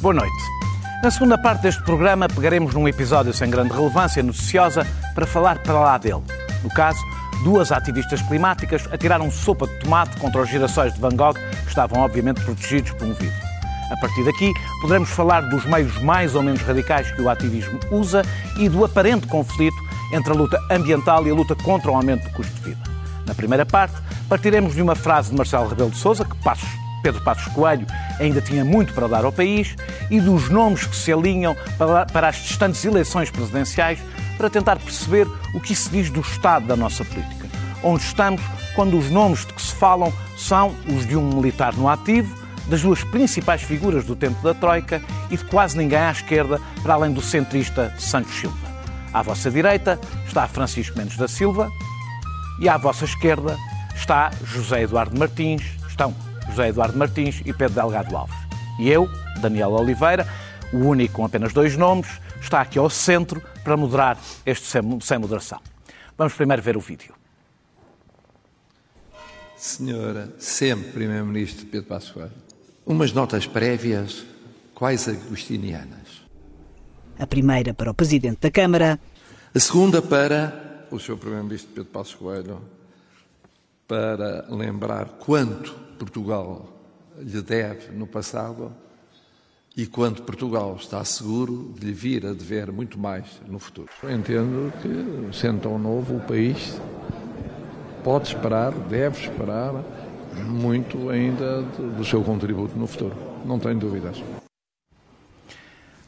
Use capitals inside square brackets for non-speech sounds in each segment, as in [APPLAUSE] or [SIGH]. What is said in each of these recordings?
Boa noite. Na segunda parte deste programa, pegaremos num episódio sem grande relevância noticiosa para falar para lá dele. No caso, duas ativistas climáticas atiraram sopa de tomate contra os girassóis de Van Gogh, que estavam obviamente protegidos por um vidro. A partir daqui, poderemos falar dos meios mais ou menos radicais que o ativismo usa e do aparente conflito entre a luta ambiental e a luta contra o aumento do custo de vida. Na primeira parte, partiremos de uma frase de Marcelo Rebelo de Sousa, que Passos, Pedro Passos Coelho ainda tinha muito para dar ao país, e dos nomes que se alinham para, as distantes eleições presidenciais, para tentar perceber o que se diz do estado da nossa política. Onde estamos quando os nomes de que se falam são os de um militar no ativo, das duas principais figuras do tempo da Troika e de quase ninguém à esquerda, para além do centrista Santos Silva. À vossa direita está Francisco Mendes da Silva e à vossa esquerda está José Eduardo Martins, estão José Eduardo Martins e Pedro Delgado Alves. E eu, Daniel Oliveira, o único com apenas dois nomes, está aqui ao centro para moderar este sem moderação. Vamos primeiro ver o vídeo. Senhora, sempre Primeiro-Ministro Pedro Passos Coelho, umas notas prévias quase agostinianas. A primeira para o Presidente da Câmara. A segunda para o Sr. Primeiro-Ministro Pedro Passos Coelho, para lembrar quanto Portugal lhe deve no passado e quanto Portugal está seguro de lhe vir a dever muito mais no futuro. Eu entendo que, sendo tão novo, o país pode esperar, deve esperar muito ainda do seu contributo no futuro. Não tenho dúvidas.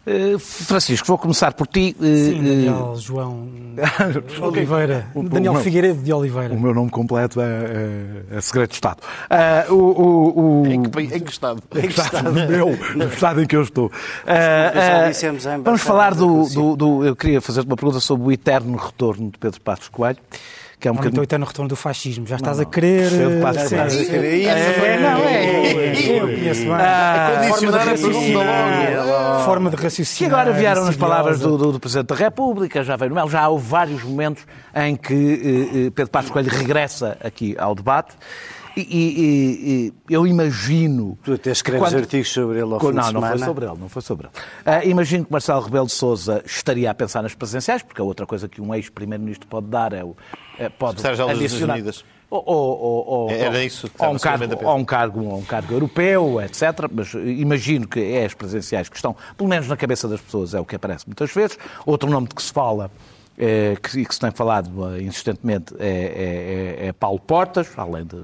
Uh, Francisco, vou começar por ti. Uh, Sim, Daniel uh... João [LAUGHS] Oliveira. O, Daniel meu, Figueiredo de Oliveira. O meu nome completo é, é, é Segredo de Estado. Uh, o, o, [LAUGHS] em, que, em, que, estado? Em que estado? Meu, [LAUGHS] no estado em que eu estou. vamos falar do, do, do, Eu queria fazer uma pergunta sobre o eterno retorno de Pedro Passos Coelho que é um bocadinho... Então, no retorno do fascismo. Já estás não, a querer... Estás a querer. É, não, é. Eu conheço bem. Ah, condicionar a pergunta logo. Forma de raciocínio. E agora vieram as palavras do, do, do, Presidente da República, já veio no Mel, já houve vários momentos em que eh, eh Pedro Passos Coelho regressa aqui ao debate. E, e, e, eu imagino. Tu até escreves quando... artigos sobre ele ao fim Não, de não foi sobre ele, não foi sobre ele. Uh, imagino que Marcelo Rebelo de Souza estaria a pensar nas presidenciais, porque a outra coisa que um ex-primeiro-ministro pode dar é o. É, pode adicionar. Ou, ou, ou, Era isso ou, um cargo, ou um cargo, um cargo europeu, etc. Mas imagino que é as presidenciais que estão, pelo menos na cabeça das pessoas, é o que aparece muitas vezes. Outro nome de que se fala é, que, que se tem falado insistentemente é, é, é Paulo Portas, além de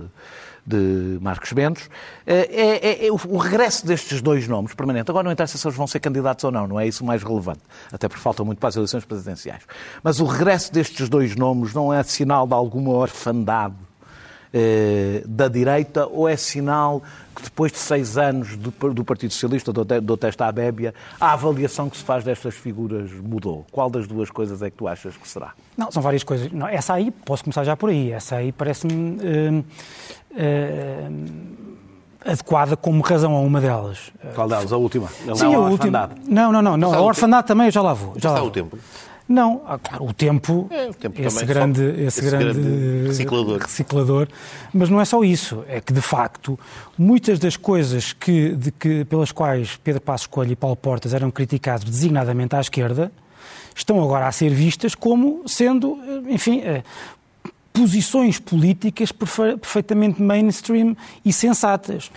de Marcos Mendes, é, é, é, o regresso destes dois nomes permanente. Agora não interessa se eles vão ser candidatos ou não, não é isso o mais relevante, até porque faltam muito para as eleições presidenciais. Mas o regresso destes dois nomes não é sinal de alguma orfandade eh, da direita ou é sinal que depois de seis anos do, do Partido Socialista, do, do Testa Abébia, a avaliação que se faz destas figuras mudou? Qual das duas coisas é que tu achas que será? Não, são várias coisas. Não, essa aí, posso começar já por aí, essa aí parece-me... Eh, uh, adequada como razão a uma delas. Qual delas? A última? Não Sim, a última. Não, não, não. não. A orfandade também eu já lá vou. Já, já lá o tempo? Não, ah, claro, o tempo, é, o tempo esse, grande, esse, esse grande, grande reciclador. reciclador. Mas não é só isso, é que de facto muitas das coisas que, de que, pelas quais Pedro Passos Coelho e Paulo Portas eram criticados designadamente à esquerda, estão agora a ser vistas como sendo, enfim, eh, posições políticas perfeitamente mainstream e sensatas.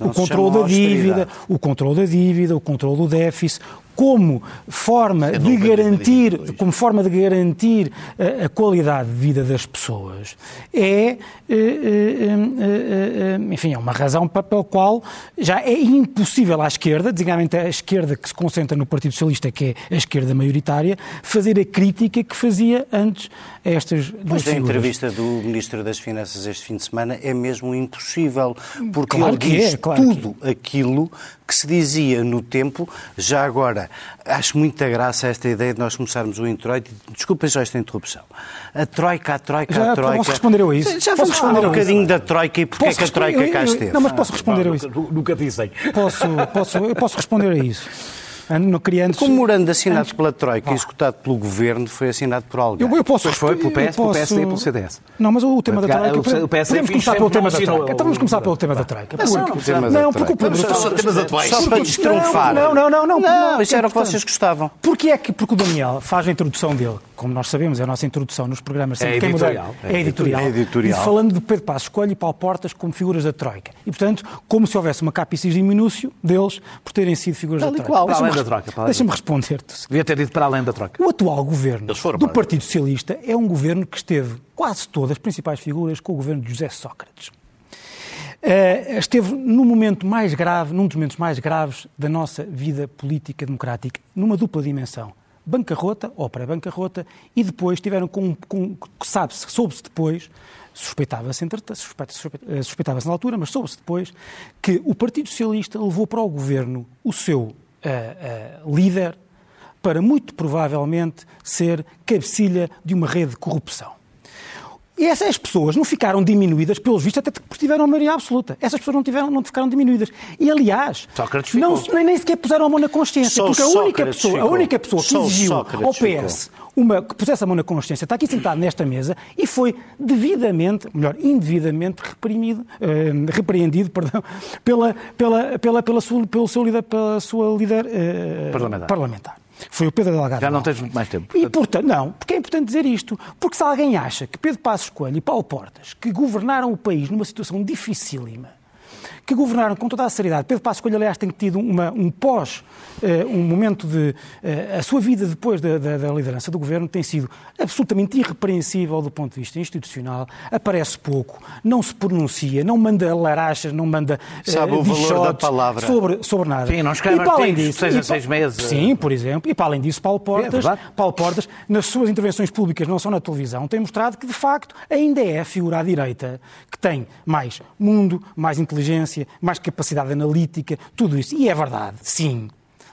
o controle da dívida, o controle da dívida, o controle do déficit, como forma é de garantir, como forma de garantir a, a, qualidade de vida das pessoas, é, eh, eh, eh, enfim, é uma razão pela qual já é impossível à esquerda, designadamente a esquerda que se concentra no Partido Socialista, que é a esquerda maioritária, fazer a crítica que fazia antes a estas duas Mas a entrevista do Ministro das Finanças este fim de semana é mesmo impossível, porque claro ele diz é, claro tudo que... aquilo que se dizia no tempo, já agora, acho muita graça esta ideia de nós começarmos o introito. Desculpem já esta interrupção. A Troika, a Troika, já, a Troika. Posso responder a isso? Já posso responder um bocadinho da Troika e porque posso é que a Troika cá esteve. Não, mas posso responder a isso. Nunca dizem. Posso, posso, eu posso responder a isso. Não queria antes... O memorando assinado antes... pela Troika e executado pelo Governo foi assinado por alguém. Eu, eu posso... Pois foi pelo PS, posso... pelo PSD e pelo CDS. Não, mas o tema da Troika... O PS podemos começar pelo tema da Troika. Então vamos começar pelo tema da Troika. Não, porque o Pedro... Só temas atuais. Só para destrunfar. Não, não, não. Não, não isso era o que vocês gostavam. Porquê é que... Porque o Daniel faz a introdução dele, como nós sabemos, é a nossa introdução nos programas. É editorial. É editorial. É editorial. E falando de Pedro Passos Coelho e Paulo Portas como figuras da Troika. E, portanto, como se houvesse uma capicis minúcio deles por terem sido figuras da Troika. Para além da Troika. Deixa-me responder-te. Devia ter dito para além da Troika. O atual governo do Partido Socialista é um governo que esteve quase todas as principais figuras com o governo de José Sócrates. Uh, esteve no momento mais grave, num dos momentos mais graves da nossa vida política democrática, numa dupla dimensão. Bancarrota ou pré-bancarrota, e depois tiveram com, com sabe-se, soube-se depois, suspeitava-se suspeitava, suspeitava na altura, mas soube-se depois, que o Partido Socialista levou para o governo o seu uh, uh, líder para muito provavelmente ser cabecilha de uma rede de corrupção. E essas pessoas não ficaram diminuídas, pelos vistos, até porque tiveram a maioria absoluta. Essas pessoas não, tiveram, não ficaram diminuídas. E, aliás, não, nem sequer puseram a mão na consciência. Só porque a única, pessoa, a única pessoa que exigiu ao PS uma, que pusesse a mão na consciência está aqui sentado nesta mesa e foi devidamente, melhor, indevidamente reprimido, eh, repreendido perdão, pela, pela, pela, pela, sua, pelo seu líder, pela sua líder eh, parlamentar. parlamentar. Foi o Pedro Delgado. Já não tens muito mais tempo. E, portanto, não, porque é importante dizer isto. Porque se alguém acha que Pedro Passos Coelho e Paulo Portas, que governaram o país numa situação dificílima, que governaram com toda a seriedade. Pedro Passos Coelho, aliás, tem tido uma, um pós, uh, um momento de... Uh, a sua vida depois da, da, da, liderança do governo tem sido absolutamente irrepreensível do ponto de vista institucional, aparece pouco, não se pronuncia, não manda larachas, não manda uh, Sabe o valor da palavra. Sobre, sobre nada. Sim, não escreve artigos seis a seis meses. Sim, por exemplo. E para além disso, Paulo Portas, é Paulo Portas, nas suas intervenções públicas, não só na televisão, tem mostrado que, de facto, ainda é a figura à direita que tem mais mundo, mais inteligência, mais capacidade analítica, tudo isso. E é verdade, sim.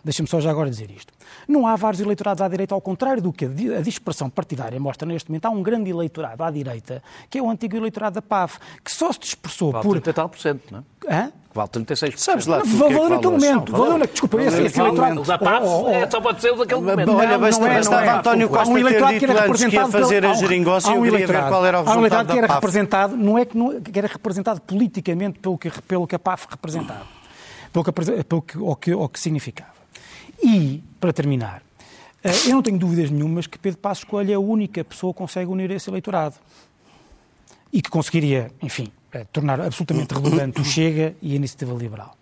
Deixa-me só já agora dizer isto. Não há vários eleitorados à direita, ao contrário do que a dispersão partidária mostra neste momento. Há um grande eleitorado à direita, que é o antigo eleitorado da PAF, que só se dispersou vale por. 30 tal por cento, não é? Hã? Vale 36%. Sabes lá Valeu é naquele momento. Valeu, desculpa, esse, esse eleitorado. Da PAF oh, oh, é só pode ser daquele momento. Olha, bastava António Costa um ter dito antes que ia fazer a geringonça e eu queria ver qual era o resultado Há um eleitorado que era representado, não é que, não, que era representado politicamente pelo que, pelo que a PAF representava, pelo que, pelo que, o que, o que significava. E, para terminar, eh, eu não tenho dúvidas nenhumas que Pedro Passos Coelho é a única pessoa que consegue unir esse eleitorado. E que conseguiria, enfim, eh, tornar absolutamente redundante o Chega e a Iniciativa Liberal.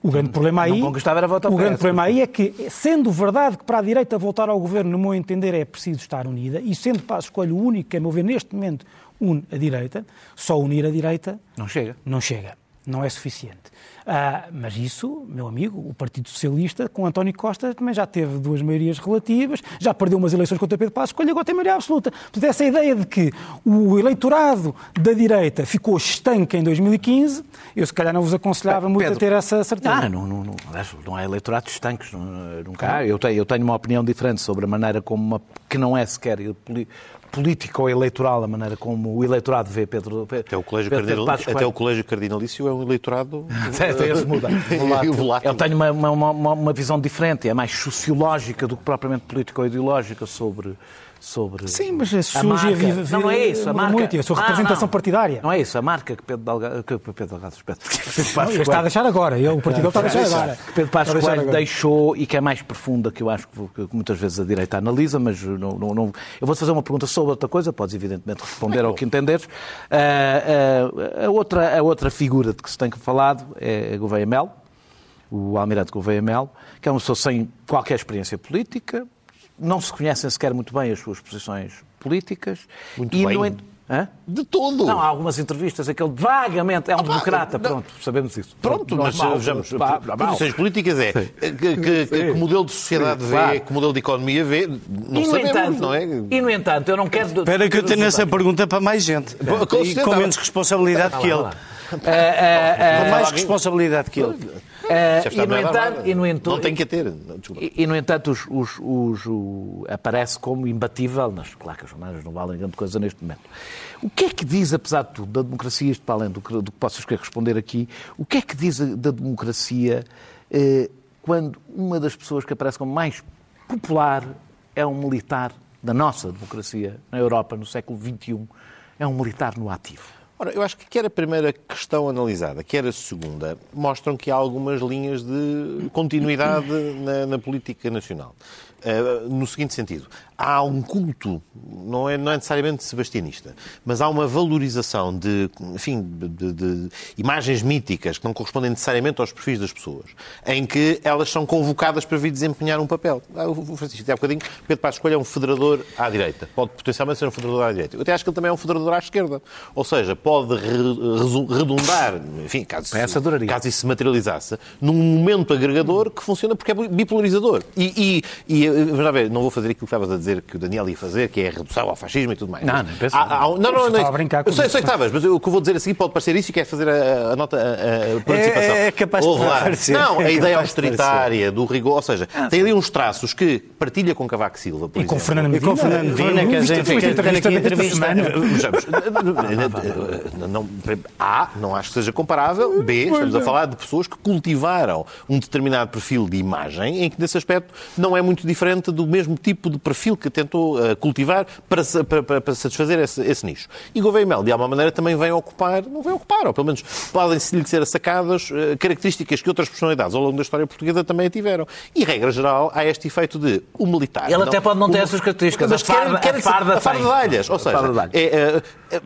O grande problema aí, o grande problema aí é que, sendo verdade que para a direita voltar ao governo, no meu entender, é preciso estar unida, e sendo Passos Coelho o único que, a meu ver, neste momento, une a direita, só unir a direita... Não chega. Não chega. Não é suficiente. Ah, mas isso, meu amigo, o Partido Socialista, com António Costa, também já teve duas maiorias relativas, já perdeu umas eleições contra Pedro Passos Coelho, agora tem maioria absoluta. Portanto, essa ideia de que o eleitorado da direita ficou estanque em 2015, eu se calhar não vos aconselhava Pedro, muito a ter essa certeza. Não, não, não, não há eleitorado estanques, nunca há. Eu tenho, eu tenho uma opinião diferente sobre a maneira como uma, que não é sequer política ou eleitoral, a maneira como o eleitorado vê Pedro, Pedro até o colégio, Pedro Cardinal, até o colégio Cardinalício é um eleitorado [LAUGHS] até esse muda. [LAUGHS] Eu tenho uma, uma, uma, uma, visão diferente, é mais sociológica do que propriamente política ou ideológica sobre sobre Sim, mas a sociologia vive, não, não é isso, a marca, muito, a sua representação não, partidária. Não é isso, a marca que Pedro Delgado, que Pedro Delgado não, ele está a deixar agora, ele, o partido está a deixar agora. Que Pedro Passos Coelho deixou e que é mais profunda que eu acho que, que muitas vezes a direita analisa, mas não, não, não eu vou-te fazer uma pergunta sobre outra coisa, podes evidentemente responder ao que entenderes. Uh, uh, a, outra, a outra figura de que se tem falado é Gouveia Mel, o almirante Gouveia Mel, que é uma pessoa sem qualquer experiência política, não se conhecem sequer muito bem as suas posições políticas. Muito e, bem. No... Hã? De todo. Não, há algumas entrevistas, aquele vagamente é um democrata, pronto, sabemos isso. Pronto, mas vejamos, posições políticas é que, que, que, modelo de sociedade Sim, vê, claro. que modelo de economia vê, não e sabemos, entanto, não é? E no entanto, eu não quero... Espera que eu tenho essa pergunta para mais gente, com, com menos responsabilidade que ele. Com mais responsabilidade que ele. Uh, e, no entanto, e, no entanto, não tem que ter. E, e, no entanto, os, os, os, o, aparece como imbatível, mas claro que as jornadas não valem grande coisa neste momento. O que é que diz, apesar de tudo, da democracia, isto para além do que, do que possas querer responder aqui, o que é que diz da democracia eh, quando uma das pessoas que aparece como mais popular é um militar da nossa democracia na Europa no século XXI, é um militar no ativo. Ora, eu acho que quer a primeira questão analisada, quer a segunda, mostram que há algumas linhas de continuidade na, na política nacional. Uh, no seguinte sentido, há um culto, não é, não é necessariamente sebastianista, mas há uma valorização de, enfim, de, de, imagens míticas que não correspondem necessariamente aos perfis das pessoas, em que elas são convocadas para vir desempenhar um papel. O Francisco, até há bocadinho, Pedro Passos Coelho é um federador à direita. Pode potencialmente ser um federador à direita. Eu até acho que ele também é um federador à esquerda. Ou seja, pode redundar, enfim, caso, caso isso se materializasse, num momento agregador que funciona porque é bipolarizador. E, e, e ver, não vou fazer aquilo que estavas a dizer que o Daniel ia fazer, que é a redução ao fascismo e tudo mais. Não, não penso. Há, há, não, não, não, não, a brincar com eu sei, sei que estavas, mas o que eu vou dizer a seguir pode parecer isso e quer fazer a, a nota, a, a participação. É, é capaz de parecer. Não, a é ideia austeritária, do rigor, ou seja, ah, tem ali uns traços que partilha com Cavaco Silva, por e exemplo. Com Fernando Medina. E com Fernando Medina, que a gente entrevista. A, não acho que seja comparável. B, estamos a falar de pessoas que cultivaram um determinado perfil de imagem em que, nesse aspecto, não é muito diferente do mesmo tipo de perfil que tentou cultivar para, para, para satisfazer esse, esse, nicho. E Gouveia Mel, de alguma maneira, também vem ocupar, não vem ocupar, ou pelo menos podem-se lhe ser sacadas uh, características que outras personalidades ao longo da história portuguesa também tiveram. E, regra geral, há este efeito de o militar. Ele não, até pode não ter o, essas características, mas a farda, quer, quer, a farda, a farda de alhas. Ou seja, é, é, é,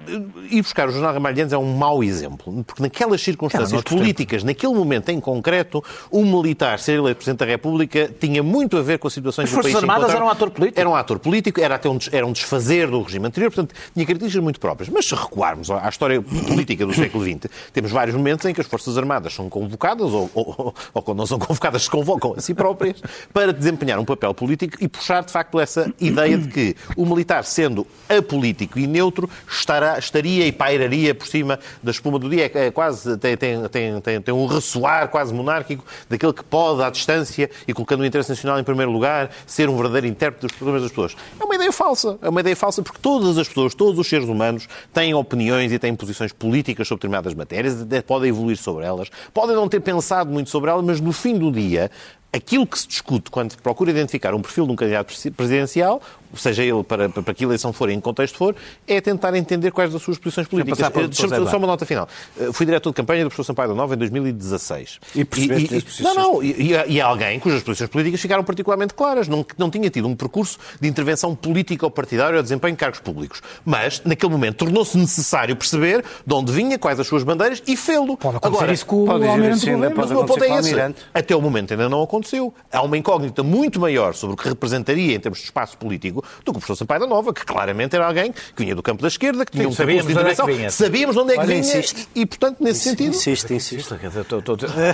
ir buscar o Jornal Ramalhianos é um mau exemplo, porque naquelas circunstâncias políticas, tempo. naquele momento em concreto, o militar ser eleito Presidente da República tinha muito a ver com as As Forças Armadas eram um ator político? Era um ator político, era até um, era um desfazer do regime anterior, portanto, tinha características muito próprias. Mas se recuarmos à história política do século XX, temos vários momentos em que as Forças Armadas são convocadas, ou, ou, ou quando não são convocadas, se convocam a si próprias, para desempenhar um papel político e puxar, de facto, essa ideia de que o militar, sendo apolítico e neutro, estará, estaria e pairaria por cima da espuma do dia. É, é quase, tem, tem, tem, tem, tem um ressoar quase monárquico daquele que pode, à distância e colocando o interesse nacional em primeiro lugar, ser um verdadeiro intérprete dos problemas das pessoas. É uma ideia falsa. É uma ideia falsa porque todas as pessoas, todos os seres humanos têm opiniões e têm posições políticas sobre determinadas matérias, até podem evoluir sobre elas, podem não ter pensado muito sobre elas, mas no fim do dia aquilo que se discute quando se procura identificar um perfil de um candidato presidencial, seja ele para, para que a eleição for e em que contexto for, é tentar entender quais as suas posições políticas. Deixa-me só uma nota final. Uh, fui diretor de campanha do professor Sampaio da Nova em 2016. E percebeste e, e, Não, não. E, e, alguém cujas posições políticas ficaram particularmente claras. Não, não tinha tido um percurso de intervenção política ou partidária ou desempenho de cargos públicos. Mas, naquele momento, tornou-se necessário perceber de onde vinha, quais as suas bandeiras e fê-lo. Pode acontecer Agora, isso com o Almirante Mas o ponto é esse. Até o momento ainda não aconteceu. Há uma incógnita muito maior sobre o que representaria em termos de espaço político do que o professor Sampaio da Nova, que claramente era alguém que vinha do campo da esquerda, que tinha Sim, um percurso de intervenção. É sabíamos onde é que Olha, vinha insiste. e, portanto, nesse insiste, sentido... Insiste, insiste.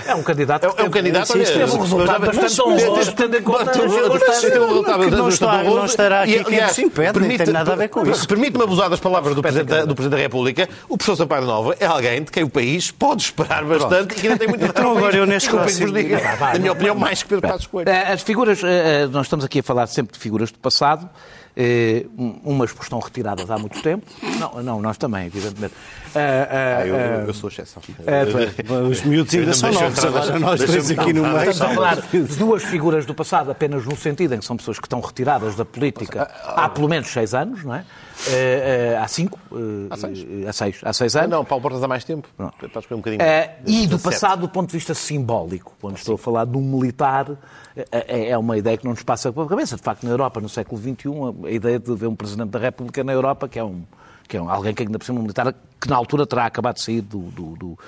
É um candidato... É, é um candidato... Teve um resultado bastante honroso, tendo em conta... Teve um resultado Não estará aqui quem se impede, nem tem nada a ver com isso. Permite-me abusar das palavras do Presidente da República. O professor Sampaio da Nova é alguém de quem o país pode esperar bastante e que ainda tem muito... [LAUGHS] Então agora eu neste caso... Na minha opinião, mais que Pedro Passos Coelho. As figuras... Eh, eh, nós estamos aqui a falar sempre de figuras do passado. Eh, umas estão retiradas há muito tempo. Não, não nós também, evidentemente. Uh, uh, ah, eu, eu, sou exceção. Os miúdos ainda são novos, agora nós três aqui no meio. Estamos a falar de duas figuras do passado, apenas no sentido em que são pessoas que estão retiradas da política há pelo menos seis anos, não é? há cinco? há seis? Há seis, há seis anos. Não, Paulo Portas há mais tempo. Não. Um bocadinho. e do passado, do ponto de vista simbólico, quando estou a falar de um militar, é uma ideia que não nos passa pela cabeça. De facto, na Europa, no século XXI, a ideia de ver um Presidente da República na Europa, que é um que é alguém que ainda por cima um militar que na altura terá acabado de sair do, do, do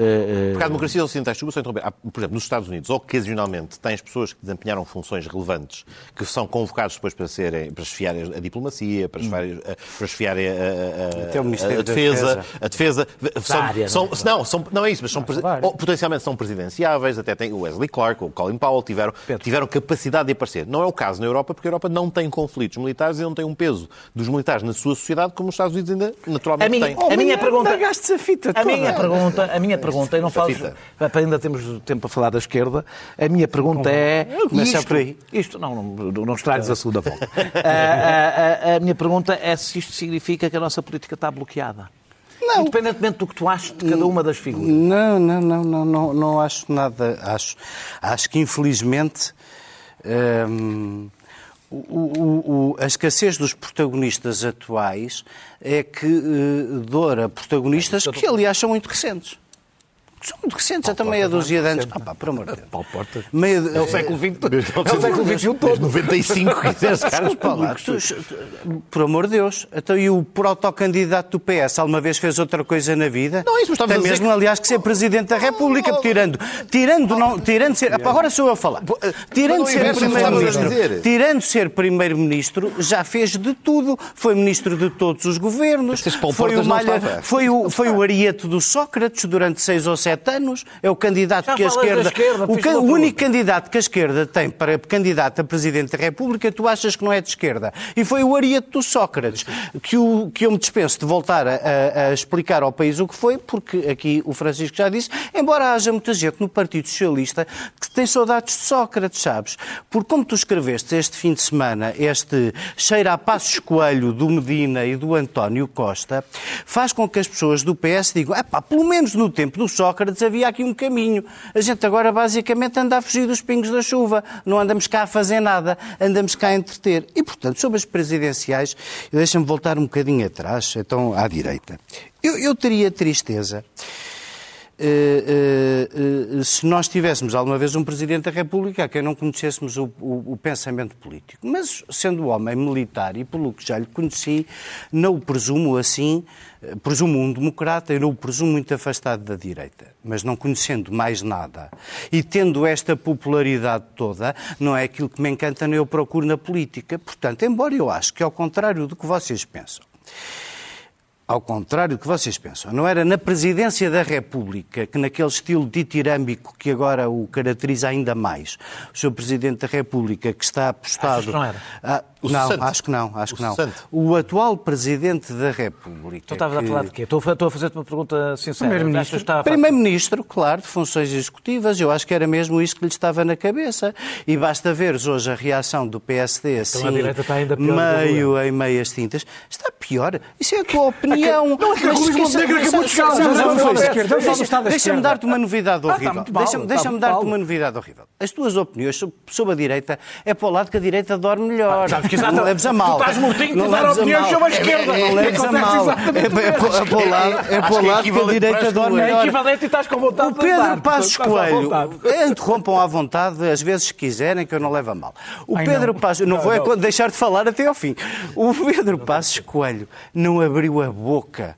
Uh, Porque há democracias ocidentais, desculpa só interromper, há, por exemplo, nos Estados Unidos, ocasionalmente, tens pessoas que desempenharam funções relevantes que são convocados depois para, serem, para esfiar a diplomacia, para esfiar, hum. para esfiar a, a, a, a defesa. A defesa são, área, são, não, é? não, são, não é isso, mas são, potencialmente são presidenciáveis, até tem o Wesley Clark, o Colin Powell, tiveram, tiveram capacidade de aparecer. Não é o caso na Europa, porque a Europa não tem conflitos militares e não tem um peso dos militares na sua sociedade como os Estados Unidos ainda naturalmente a minha, têm. Oh, a minha pergunta, a, fita a minha pergunta, a minha pergunta, e não falo, ainda temos tempo para falar da esquerda, a minha pergunta é... Isto, por aí. Isto, não, não, não estragues a segunda volta. [LAUGHS] a, a, a, a minha pergunta é se isto significa que a nossa política está bloqueada. Não. Independentemente do que tu achas de cada uma das figuras. Não, não, não, não, não, não acho nada. Acho, acho que infelizmente hum, o, o, o, a escassez dos protagonistas atuais é que uh, doura protagonistas que, aliás, são muito recentes. São recentes, até meia dúzia de anos. Ah, pá, por amor de Deus. Paulo Porta. Meia, É o século XX. [LAUGHS] É o século XXI todo. 95, [LAUGHS] quiseres, caras tu- por amor de Deus. Então, e o protocandidato do PS alguma vez fez outra coisa na vida? Não, isso, mas estavas Tem mesmo, que- aliás, que ser Presidente da República, tirando, tirando, não, tirando ser. Agora sou eu a falar. Tirando não ser Primeiro-Ministro, tirando ser Primeiro-Ministro, já fez de tudo. Foi Ministro de todos os governos. Paulo Foi o, malha- estava. foi o, foi o Arieto do Sócrates durante seis ou sete anos. É o candidato Já que a esquerda. esquerda, o, o único candidato que a esquerda tem para candidato a Presidente da República, tu achas que não é de esquerda. E foi o Arieto do Sócrates, que, o, que eu me dispenso de voltar a, a- explicar ao país o que foi, porque aqui o Francisco já disse, embora haja muita gente no Partido Socialista que tem saudades de Sócrates, sabes? Porque como tu escreveste este fim de semana, este cheira a passos coelho do Medina e do António Costa, faz com que as pessoas do PS digam, pelo menos no tempo do Sócrates havia aqui um caminho. A gente agora basicamente anda a fugir dos pingos da chuva. Não andamos cá a fazer nada, andamos cá a entreter. E, portanto, sobre as presidenciais, deixa-me voltar um bocadinho atrás, então à direita. Eu, eu teria tristeza se nós tivéssemos alguma vez um Presidente da República a quem não conhecêssemos o, o- o pensamento político. Mas, sendo homem militar e pelo que já lhe conheci, não o presumo assim, eh, presumo um democrata e não o presumo muito afastado da direita. Mas não conhecendo mais nada e tendo esta popularidade toda, não é aquilo que me encanta nem eu procuro na política. Portanto, embora eu acho que, ao contrário do que vocês pensam, ao contrário do que vocês pensam, não era na presidência da República, que naquele estilo ditirâmbico que agora o caracteriza ainda mais, o Sr. Presidente da República que está apostado... Achas que não era? Ah, O não, cessante. acho que não, acho O que não. cessante. O atual Presidente da República... Tu estavas a que- falar de quê? Estou a a fazer-te uma pergunta sincera. Primeiro-Ministro. A Primeiro-Ministro, claro, de funções executivas, eu acho que era mesmo isso que lhe estava na cabeça. E basta veres hoje a reação do PSD assim, Então a direita está ainda pior do que o meio em meias tintas. Está pior. Isso é a tua [LAUGHS] opinião. Não, é que a esqueça- Montenegro acabou de chegar. Deixa-me dar-te uma novidade horrível. Deixa-me dar-te uma novidade horrível. As tuas opiniões sobre, sobre a direita é para o lado que a direita dorme melhor. Sabes que exato- não leves a tu mal. estás mortinho Não dar opiniões sobre a esquerda. Não leves a mal. É para- é para- é o lado- é para Acho o é lado que a direita dorme tuas. É melhor. equivalente e estás com vontade O de Pedro dar, Passos Coelho, interrompam à vontade, às vezes se quiserem, que eu não levo a mal. O Pedro. Passos, não, vou é deixar de falar até ao fim. O Pedro Passos Coelho não abriu a boca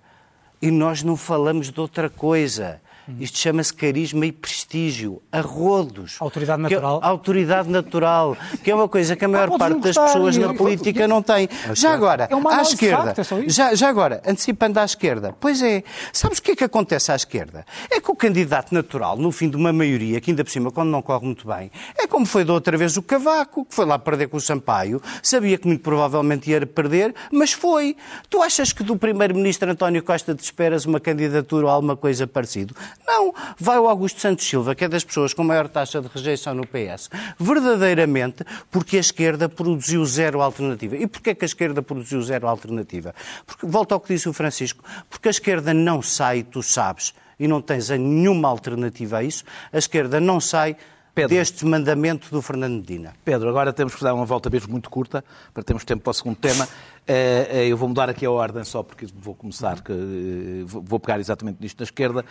e nós não falamos de outra coisa. Isto chama-se carisma e prestígio, a rodos. Autoridade Que é- natural. autoridade natural, que é uma coisa que a maior podes parte das pessoas na política não tem. Já agora, É uma à esquerda, facto, é já, já agora, antecipando à esquerda, pois é, sabes o que é que acontece à esquerda? É que o candidato natural, no fim de uma maioria, que ainda por cima, quando não corre muito bem, é como foi da outra vez o Cavaco, que foi lá perder com o Sampaio, sabia que muito provavelmente ia perder, mas foi. Tu achas que do primeiro-ministro António Costa te esperas uma candidatura ou alguma coisa parecida? Não. Vai o Augusto Santos Silva, que é das pessoas com maior taxa de rejeição no PS, verdadeiramente porque a esquerda produziu zero alternativa. E porquê que a esquerda produziu zero alternativa? Porque, ao que disse o Francisco, porque a esquerda não sai, tu sabes, e não tens nenhuma alternativa a isso, a esquerda não sai Pedro. deste mandamento do Fernando Medina. Pedro, agora temos que dar uma volta mesmo muito curta, para termos tempo para o segundo tema. Eh, eh, Eu vou mudar aqui a ordem só porque vou começar, que, eh, vou pegar exatamente nisto da esquerda.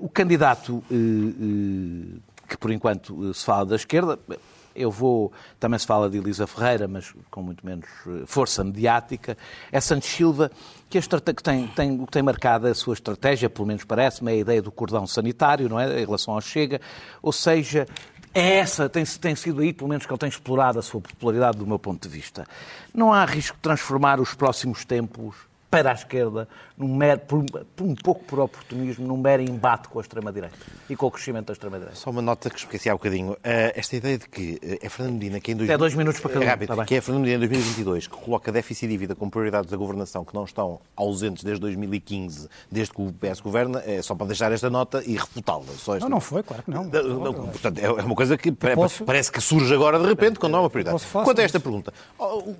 O candidato que por enquanto se fala da esquerda, eu vou, também se fala de Elisa Ferreira, mas com muito menos força mediática, é Santos Silva, que, estrate- que tem, tem, o que tem marcado a sua estratégia, pelo menos parece-me, é a ideia do cordão sanitário, não é? Em relação ao Chega, ou seja, é essa, tem, tem sido aí, pelo menos, que ele tem explorado a sua popularidade do meu ponto de vista. Não há risco de transformar os próximos tempos para a esquerda, num mero, por, por um pouco por oportunismo, num mero embate com a extrema-direita e com o crescimento da extrema-direita. Só uma nota que esqueci há um bocadinho. Eh, esta ideia de que eh, é Fernando Medina que em dois... É dois minutos para cada um, É rápido. bem. que é Fernando Medina em 2022 que coloca déficit e dívida como prioridades da governação que não estão ausentes desde 2015, desde que o PS governa, é só para deixar esta nota e refutá-la. Não, não foi, claro que não. Não, não, portanto, é uma coisa que Posso- parece que surge agora de repente, quando não é uma prioridade. Quanto a esta pergunta,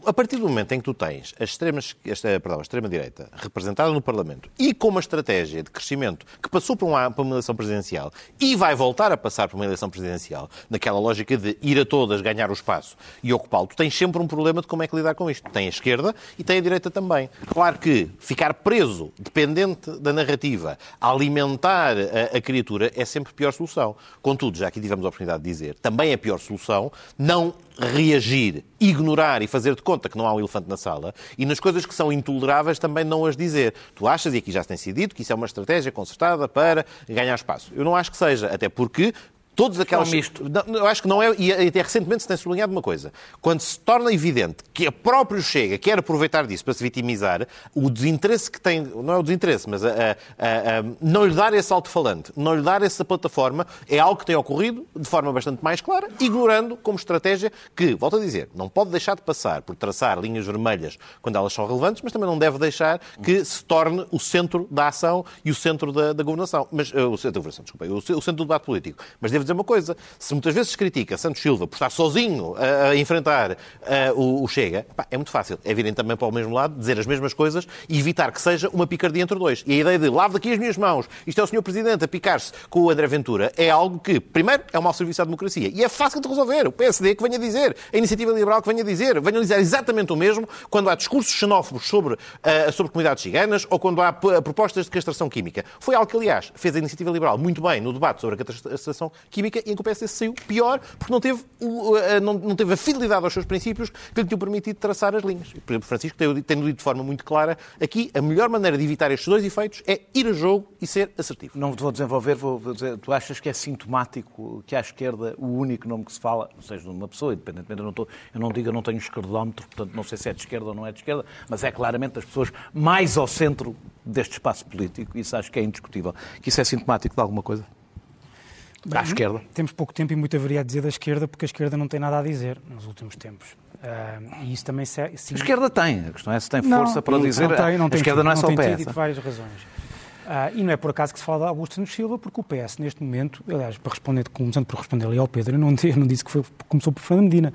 a partir do momento em que tu tens a extrema, esta, perdão, a extrema extrema-direita representada no Parlamento e com uma estratégia de crescimento que passou por uma, por uma eleição presidencial e vai voltar a passar por uma eleição presidencial, naquela lógica de ir a todas, ganhar o espaço e ocupá-lo, tu tens sempre um problema de como é que lidar com isto. Tem a esquerda e tem a direita também. Claro que ficar preso, dependente da narrativa, alimentar a, a criatura é sempre pior solução. Contudo, já aqui tivemos a oportunidade de dizer, também é pior solução não reagir, ignorar e fazer de conta que não há um elefante na sala e nas coisas que são intoleráveis também não as dizer. Tu achas, e aqui já se tem sido dito, que isso é uma estratégia concertada para ganhar espaço. Eu não acho que seja, até porque Todos aquelas. misto. Não, eu acho que não é. E até recentemente se tem sublinhado uma coisa. Quando se torna evidente que a próprio Chega quer aproveitar disso para se vitimizar, o desinteresse que tem. Não é o desinteresse, mas a, a, a, não lhe dar esse alto-falante, não lhe dar essa plataforma, é algo que tem ocorrido de forma bastante mais clara, ignorando como estratégia que, volto a dizer, não pode deixar de passar por traçar linhas vermelhas quando elas são relevantes, mas também não deve deixar que se torne o centro da ação e o centro da, da governação. Mas, uh, o centro da governação, desculpa, o, o centro do debate político. Mas deve dizer uma coisa. Se muitas vezes se critica Santos Silva por estar sozinho a, a enfrentar uh, o, o, Chega, pá, é muito fácil. É virem também para o mesmo lado, dizer as mesmas coisas e evitar que seja uma picardia entre dois. E a ideia de lave daqui as minhas mãos, isto é o Sr. Presidente a picar-se com o André Ventura, é algo que, primeiro, é um mau serviço à democracia. E é fácil de resolver. O PSD que venha dizer, a Iniciativa Liberal que venha dizer, venha dizer exatamente o mesmo quando há discursos xenófobos sobre, uh, sobre comunidades ciganas ou quando há propostas de castração química. Foi algo que, aliás, fez a Iniciativa Liberal muito bem no debate sobre a castração química e em que o PSD saiu pior porque não teve, não, teve a fidelidade aos seus princípios que lhe tinham permitido traçar as linhas. Por exemplo, Francisco tem, dito de forma muito clara aqui a melhor maneira de evitar estes dois efeitos é ir a jogo e ser assertivo. Não vou desenvolver, vou dizer, tu achas que é sintomático que à esquerda o único nome que se fala, seja, de uma pessoa, independentemente, eu não, estou, eu não digo, eu não tenho esquerdómetro, portanto não sei se é de esquerda ou não é de esquerda, mas é claramente das pessoas mais ao centro deste espaço político, isso acho que é indiscutível. Que isso é sintomático de alguma coisa? Bem, à esquerda. Temos pouco tempo e muito haveria a dizer da esquerda, porque a esquerda não tem nada a dizer nos últimos tempos. Uh, e isso também se, sim... A esquerda tem, a questão é se tem força não, para não, dizer. Não tem, não a tem esquerda tido, não é só o tem PS. por várias razões. Uh, e não é por acaso que se fala de Augusto Santos Silva, porque o PS, neste momento, aliás, para responder, começando por responder ali ao Pedro, eu não, [LAUGHS] eu não disse que foi, começou por Fernando Medina.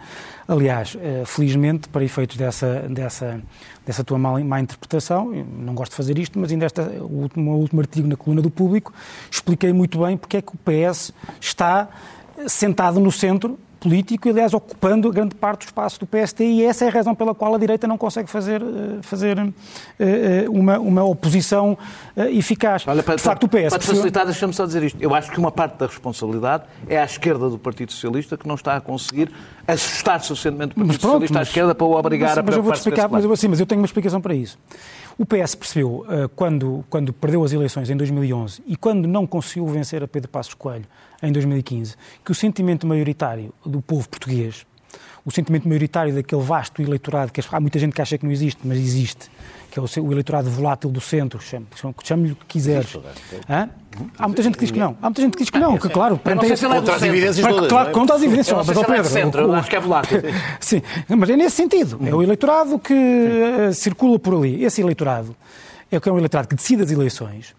Aliás, uh, felizmente, para efeitos dessa, dessa, dessa tua má, má interpretação, não gosto de fazer isto, mas ainda esta, último, último artigo na coluna do Público, expliquei muito bem porque é que o PS está sentado no centro político e, aliás, ocupando grande parte do espaço do PST e essa é a razão pela qual a direita não consegue fazer, fazer uma, uma oposição eficaz. Olha, para, de facto, o PS... Para te facilitar, deixa-me só dizer isto. Eu acho que uma parte da responsabilidade é à esquerda do Partido Socialista que não está a conseguir assustar suficientemente o Partido pronto, Socialista à esquerda para o obrigar mas, a mas eu vou explicar, mas eu, assim, mas eu tenho uma explicação para isso. O PS percebeu, quando, quando perdeu as eleições em 2011 e quando não conseguiu vencer a Pedro Passos Coelho em 2015, que o sentimento maioritário do povo português, o sentimento maioritário daquele vasto eleitorado, que há muita gente que acha que não existe, mas existe, que é o eleitorado volátil do centro, chame-lhe o que quiseres. Hã? Há muita gente que diz que não. Há muita gente que diz que não, que claro, não sei se ele é contra as evidências todas. Claro, contra as evidências, mas Pedro. Centro, acho que é volátil. [LAUGHS] Sim, mas é nesse sentido. É o eleitorado que uh, circula por ali. Esse eleitorado é o que é um eleitorado que decide as eleições,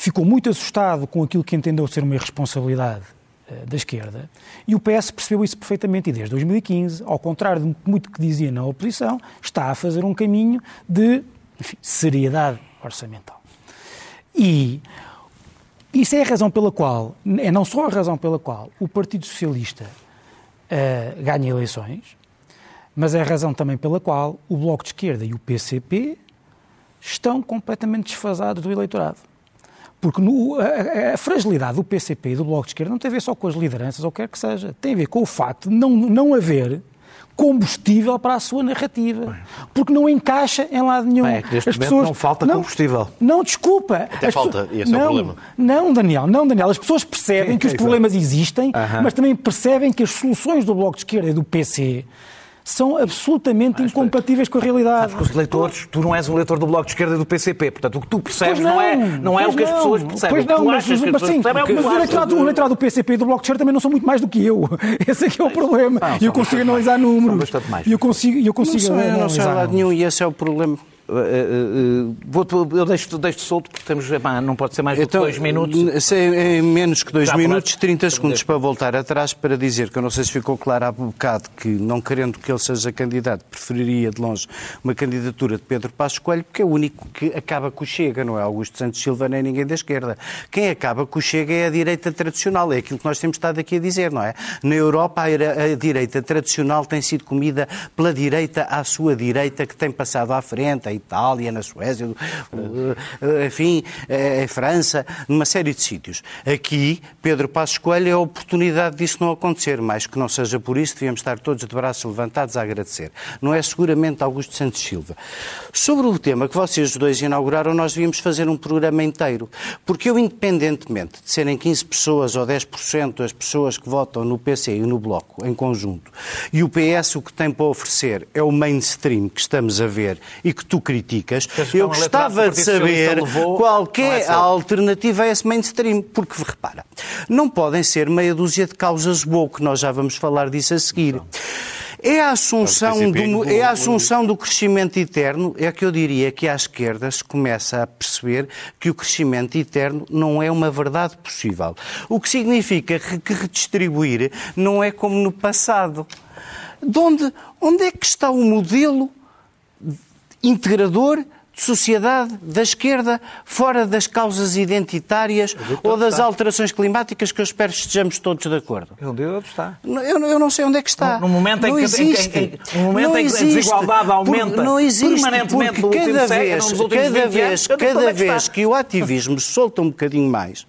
ficou muito assustado com aquilo que entendeu ser uma irresponsabilidade uh, da esquerda, e o PS percebeu isso perfeitamente, e desde 2015, ao contrário de muito que dizia na oposição, está a fazer um caminho de enfim, seriedade orçamental. E isso é a razão pela qual, é não só a razão pela qual o Partido Socialista uh, ganha eleições, mas é a razão também pela qual o Bloco de Esquerda e o PCP estão completamente desfasados do eleitorado. Porque no, a, a, fragilidade do PCP e do Bloco de Esquerda não tem a ver só com as lideranças ou o que quer que seja. Tem a ver com o facto de não, não haver combustível para a sua narrativa. Porque não encaixa em lado nenhum. Bem, é que neste As pessoas... não falta não, combustível. Não, desculpa. Até As falta, e esse não, é o problema. Não, Daniel, não, Daniel. As pessoas percebem que os problemas existem, uh -huh. mas também percebem que as soluções do Bloco de Esquerda e do PC são absolutamente mas, incompatíveis com a realidade. Sabes que os leitores, tu não és um leitor do Bloco de Esquerda e do PCP, portanto o que tu percebes não, não, é, não é o que as pessoas percebem. Pois não, mas, mas, que as sim, percebem, mas o eleitorado, o eleitorado do PCP e do Bloco de Esquerda também não são muito mais do que eu. [LAUGHS] Esse é que é o problema. E eu consigo analisar números. E eu consigo, eu consigo não sei, analisar lado nenhum e esse é o problema. Uh, vou, eu deixo-te deixo solto porque temos, não pode ser mais do então, que dois minutos. Em menos que dois Já minutos, 30 segundos para voltar atrás para dizer que eu não sei se ficou claro há bocado que, não querendo que ele seja candidato, preferiria de longe uma candidatura de Pedro Passos Coelho, porque é o único que acaba com o Chega, não é Augusto Santos Silva nem ninguém da esquerda. Quem acaba com o Chega é a direita tradicional, é aquilo que nós temos estado aqui a dizer, não é? Na Europa, a direita tradicional tem sido comida pela direita à sua direita, que tem passado à frente, Itália, na Suécia, eh, enfim, eh, em França, numa série de sítios. Aqui, Pedro Passos Coelho é a oportunidade disso não acontecer, mas que não seja por isso, devíamos estar todos de braços levantados a agradecer. Não é seguramente Augusto Santos Silva. Sobre o tema que vocês dois inauguraram, nós devíamos fazer um programa inteiro, porque eu, independentemente de serem 15 pessoas ou 10% das pessoas que votam no PC e no Bloco em conjunto, e o PS o que tem para oferecer é o mainstream que estamos a ver e que tu criticas, eu gostava de saber qual é, é a alternativa a esse mainstream, porque repara, não podem ser meia dúzia de causas woke, nós já vamos falar disso a seguir. É a assunção, do, é a assunção do crescimento eterno, é que eu diria que à esquerda se começa a perceber que o crescimento eterno não é uma verdade possível. O que significa que redistribuir não é como no passado. De onde, onde é que está o modelo integrador sociedade da esquerda fora das causas identitárias ou das está. alterações climáticas que eu espero que estejamos todos de acordo. Onde está. Eu, eu não sei onde é que está. No, no momento em que, existe. Em, em, no momento não em que existe. a desigualdade aumenta Por, não existe, permanentemente porque cada vez, cada vez, cada é vez que o ativismo solta um bocadinho mais,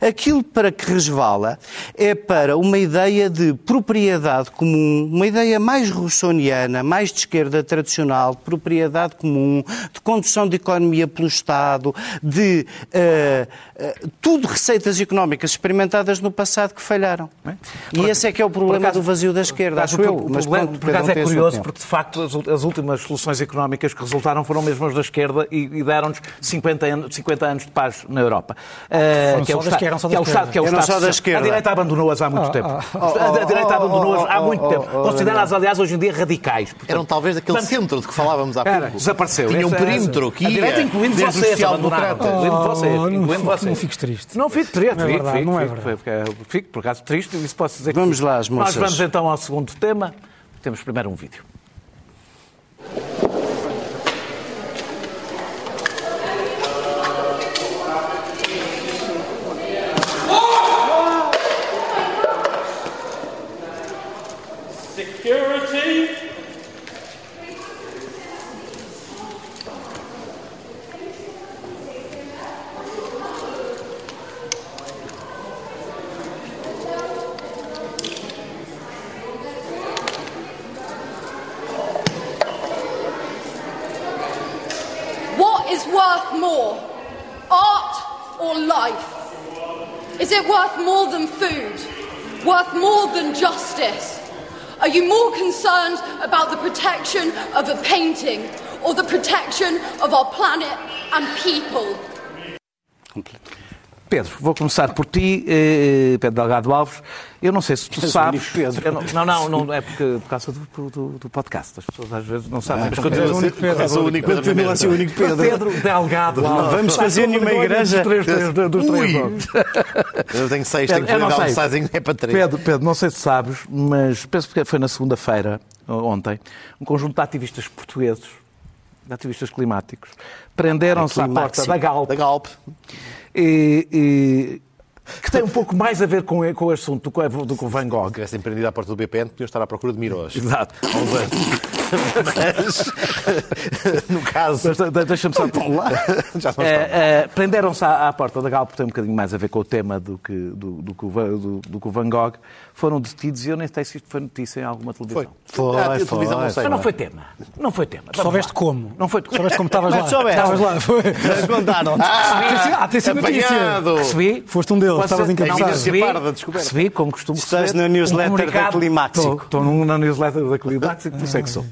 Aquilo para que resvala é para uma ideia de propriedade comum, uma ideia mais russoniana, mais de esquerda tradicional, de propriedade comum, de condução de economia pelo Estado, de uh, uh, tudo receitas económicas experimentadas no passado que falharam. É? E esse é que é o problema acaso, do vazio da esquerda, acho eu. Mas pronto, por acaso é curioso, porque de facto as, as, últimas soluções económicas que resultaram foram mesmo as da esquerda e, e deram-nos 50 anos, 50 anos de paz na Europa. Uh, que é o Estado, que eram só da esquerda. Que é o Estado, só da esquerda. A direita abandonou-as há muito tempo. A direita abandonou-as há muito tempo. Considera-as, aliás, hoje em dia radicais. Eram talvez aquele centro de que falávamos há pouco. Desapareceu. Tinha um perímetro aqui. A direita, incluindo vocês, abandonaram. Incluindo vocês. Incluindo vocês. Não fiques triste. Não fico triste. Não é verdade. Fico, por acaso, triste. Isso posso dizer Vamos lá, as moças. Nós vamos então ao segundo tema. Temos primeiro um vídeo. Of a painting or the protection of our planet and people? Pedro, vou começar por ti, eh, Pedro Delgado Alves. Eu não sei se tu sabes. Pedro. Não, não, não, é porque, por causa do, do, do, podcast. As pessoas às vezes não sabem. Ah, mas quando é o único Pedro. Eu sou o único Pedro. Pedro, o único Pedro. Pedro Delgado Alves. Vamos fazer nenhuma igreja. Dos três, dos três Eu tenho seis, tenho que fazer downsizing, é para três. Pedro, Pedro, não sei se sabes, mas penso que foi na segunda-feira, ontem, um conjunto de ativistas portugueses, de ativistas climáticos, prenderam-se à porta da Galp. Da Galp e, e, que tem um pouco mais a ver com, com o assunto do, do que o Van Gogh. Se tivessem prendido à porta do BPN, podiam estar à procura de Mirós. Exato. Há uns anos. Mas, [LAUGHS] no caso... Deixa-me só... lá. Já se é, é, Prenderam-se à, à, porta da Galp, tem um bocadinho mais a ver com o tema do que, do, do, do, do que o Van Gogh foram detidos e eu nem sei se isto foi notícia em alguma televisão. Foi, foi. Ah, foi. Televisão, não, sei, Mas não foi tema. Não foi tema. Vamos Soubeste lá. como? Não foi Soubeste como estavas lá. Estavas lá. Foi. Eles contaram. Ah, tem sido notícia. Recebi. Foste um deles, estavas encabeçado. Recebi, recebi, como costumo Estás na newsletter um da Climáxico. Estou na newsletter da Climáxico, por isso é que sou.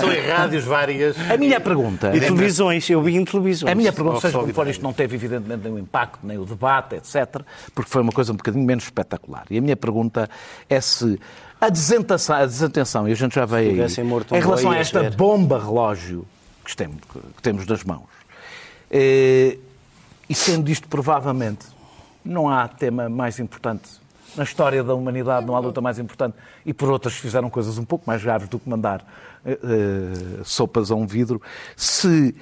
São em rádios várias. A minha pergunta... E televisões, eu vi em televisões. A minha pergunta, seja como for, isto não teve evidentemente nenhum impacto, nem o debate, etc., porque foi uma coisa um bocadinho menos espetacular. E a minha pergunta é se a desatenção, a desatenção e a gente já veio aí, em relação a esta bomba relógio que temos, que temos nas mãos. Eh, e sendo isto provavelmente, não há tema mais importante na história da humanidade, não há luta mais importante, e por outras fizeram coisas um pouco mais graves do que mandar uh, sopas a um vidro, se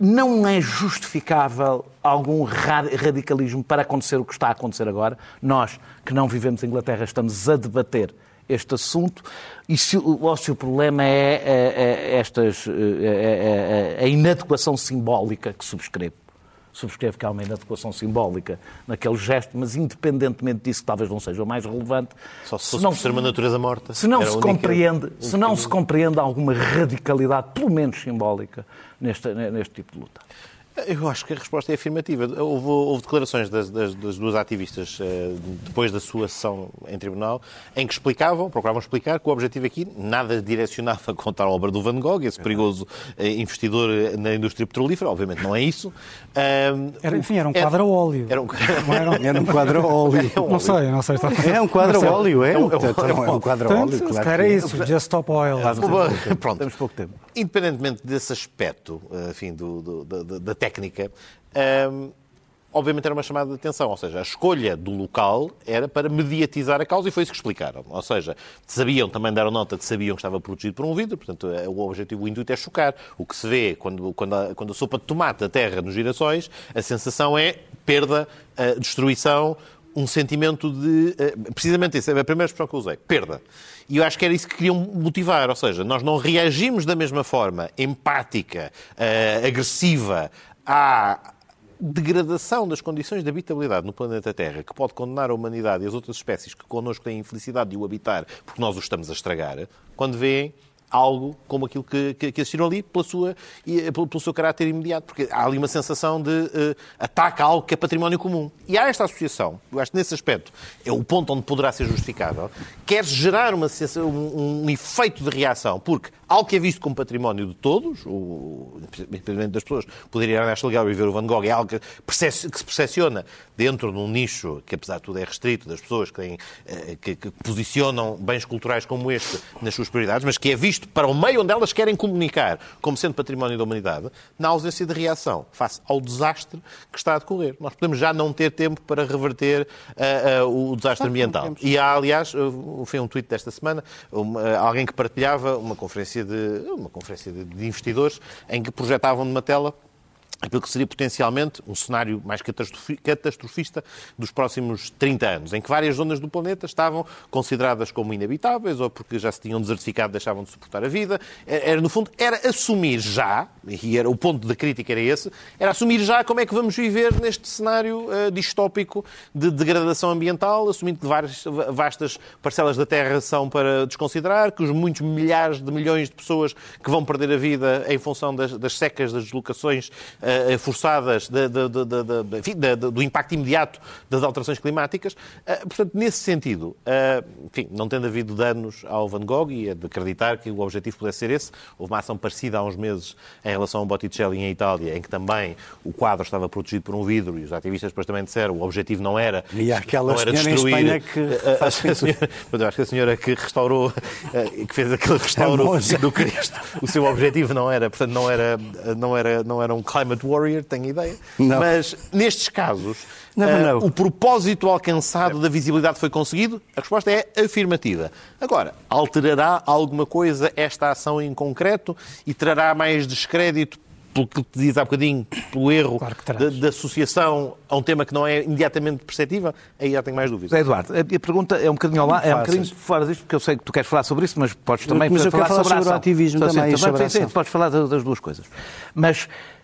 não é justificável algum radicalismo para acontecer o que está a acontecer agora. Nós, que não vivemos em Inglaterra, estamos a debater este assunto e se, ou se o problema é, é, é estas, é, é, a inadequação simbólica que subscrevo. Subscrevo que há uma inadequação simbólica naquele gesto, mas independentemente disso, que talvez não seja o mais relevante. Só se fosse não, ser uma natureza morta. Se não, se única, compreende, se não se compreende alguma radicalidade, pelo menos simbólica, neste, neste tipo de luta. Eu acho que a resposta é afirmativa. Houve, houve declarações das, das, das, duas ativistas uh, depois da sua sessão em tribunal em que explicavam, procuravam explicar que o objetivo aqui nada direcionava [LAUGHS] contra a obra do Van Gogh, esse perigoso uh, investidor na indústria petrolífera, obviamente não é isso. Era, enfim, era um quadro a óleo. Era um, era um, quadro a [LAUGHS] óleo. É um não sei, não sei. Está... É um quadro a óleo, é? É um, é um quadro a óleo, claro. Era isso, Just Stop Oil. Pronto, temos pouco tempo. Independentemente desse aspecto, enfim, do, do, do, da técnica técnica, um, obviamente era uma chamada de atenção. Ou seja, a escolha do local era para mediatizar a causa e foi isso que explicaram. Ou seja, sabiam, também deram nota que sabiam que estava protegido por um vidro, portanto, é, o objetivo, o intuito é chocar. O que se vê quando, quando, a, quando a sopa de tomate aterra nos girassóis, a sensação é perda, destruição, um sentimento de. Precisamente isso, é a primeira expressão que eu usei: perda. E eu acho que era isso que queriam motivar, ou seja, nós não reagimos da mesma forma empática, agressiva à degradação das condições de habitabilidade no planeta Terra, que pode condenar a humanidade e as outras espécies que connosco têm a infelicidade de o habitar porque nós o estamos a estragar, quando veem algo como aquilo que, que, que assistiram ali pela sua, pelo, pelo, seu caráter imediato, porque há ali uma sensação de uh, ataque a algo que é património comum. E há esta associação, eu acho que nesse aspecto é o ponto onde poderá ser justificável, quer gerar uma, um, um efeito de reação, porque algo que é visto como património de todos, o, independentemente das pessoas, poder ir à National Gallery e ver o Van Gogh, é algo que, que se percepciona dentro de um nicho que, apesar de tudo, é restrito, das pessoas que, têm, eh, que, que posicionam bens culturais como este nas suas prioridades, mas que é visto para o meio onde elas querem comunicar como sendo património da humanidade, na ausência de reação face ao desastre que está a decorrer. Nós podemos já não ter tempo para reverter uh, uh, o desastre ambiental. E há, aliás, foi um tweet desta semana, uma, alguém que partilhava uma conferência conferência de, uma conferência de, de investidores em que projetavam numa tela aquilo que seria potencialmente um cenário mais catastrofista dos próximos 30 anos, em que várias zonas do planeta estavam consideradas como inabitáveis ou porque já se tinham desertificado deixavam de suportar a vida. Era, no fundo, era assumir já, e era o ponto da crítica era esse, era assumir já como é que vamos viver neste cenário uh, distópico de degradação ambiental, assumindo que várias, vastas parcelas da Terra são para desconsiderar, que os muitos milhares de milhões de pessoas que vão perder a vida em função das, das secas, das deslocações uh, forçadas de, de, de, enfim, do impacto imediato das alterações climáticas. Uh, portanto, nesse sentido, enfim, não tendo havido danos ao Van Gogh, e é de acreditar que o objetivo pudesse ser esse, houve uma ação parecida há uns meses em relação ao Botticelli em Itália, em que também o quadro estava protegido por um vidro, e os ativistas depois também disseram o objetivo não era, e aquela não era destruir... que a, a, senhora, [LAUGHS] mas eu acho que a senhora que restaurou, que fez aquele restauro do Cristo, o seu objetivo não era, portanto, não era, não era, não era um climate Climate Warrior, tenho ideia. Não. Mas nestes casos, não, uh, não. o propósito alcançado da visibilidade foi conseguido? A resposta é afirmativa. Agora, alterará alguma coisa esta ação em concreto e trará mais descrédito pelo que te diz há bocadinho, pelo erro claro da, associação a um tema que não é imediatamente perceptível, aí já tenho mais dúvidas. Eduardo, a minha pergunta é um bocadinho, lá, é um bocadinho fora disto, porque eu sei que tu queres falar sobre isso, mas podes também mas falar, falar, sobre, sobre o ativismo então, também. também sim, sim, podes falar das duas coisas. Mas eh,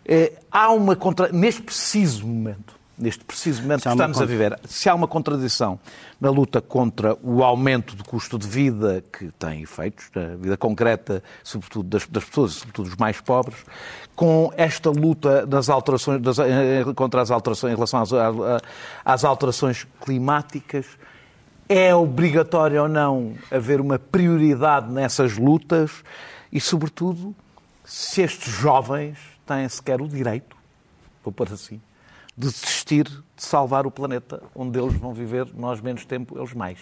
há uma contra... neste preciso momento, neste preciso momento que estamos a viver, se há uma contradição na luta contra o aumento do custo de vida que tem efeitos na vida concreta, sobretudo das, das pessoas, sobretudo dos mais pobres, com esta luta das alterações, das, eh, contra as alterações em relação às, às alterações climáticas, é obrigatório ou não haver uma prioridade nessas lutas? E, sobretudo, se estes jovens têm sequer o direito, vou pôr assim, de desistir de salvar o planeta onde eles vão viver, nós menos tempo, eles mais.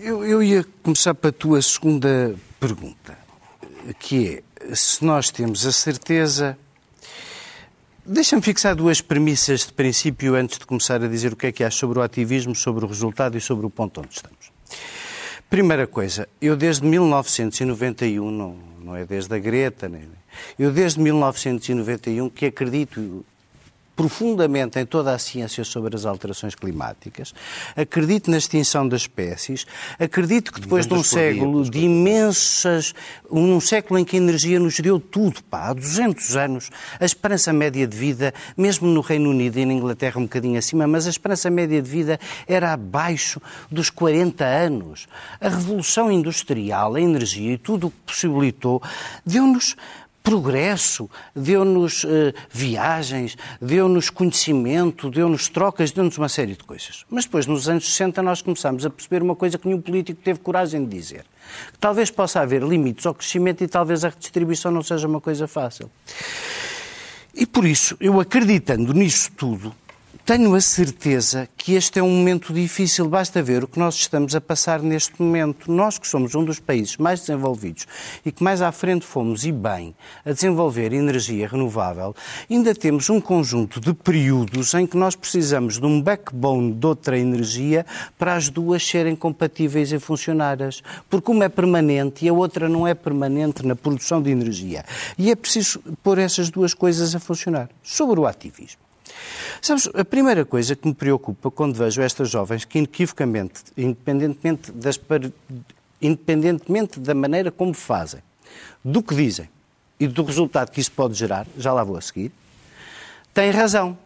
Eu, eu ia começar para a tua segunda pergunta, que é, se nós temos a certeza. Deixa-me fixar duas premissas de princípio antes de começar a dizer o que é que acho sobre o ativismo, sobre o resultado e sobre o ponto onde estamos. Primeira coisa, eu desde 1991, não, não é desde a Greta, nem, eu desde 1991 que acredito profundamente em toda a ciência sobre as alterações climáticas, acredito na extinção das espécies, acredito que depois de um século de imensas, um século em que a energia nos deu tudo, pá, há 200 anos, a esperança média de vida, mesmo no Reino Unido e na Inglaterra um bocadinho acima, mas a esperança média de vida era abaixo dos 40 anos. A revolução industrial, a energia e tudo o que possibilitou deu-nos progresso, deu-nos uh, viagens, deu-nos conhecimento, deu-nos trocas, deu-nos uma série de coisas. Mas depois, nos anos 60, nós começamos a perceber uma coisa que nenhum político teve coragem de dizer. Que talvez possa haver limites ao crescimento e talvez a redistribuição não seja uma coisa fácil. E por isso, eu acreditando nisso tudo, tenho a certeza que este é um momento difícil. Basta ver o que nós estamos a passar neste momento. Nós, que somos um dos países mais desenvolvidos e que mais à frente fomos, e bem, a desenvolver energia renovável, ainda temos um conjunto de períodos em que nós precisamos de um backbone de outra energia para as duas serem compatíveis e funcionárias. Porque uma é permanente e a outra não é permanente na produção de energia. E é preciso pôr essas duas coisas a funcionar. Sobre o ativismo. Sabes, a primeira coisa que me preocupa quando vejo estas jovens que inequivocamente, independentemente, das, independentemente da maneira como fazem, do que dizem e do resultado que isso pode gerar, já lá vou a seguir, têm razão.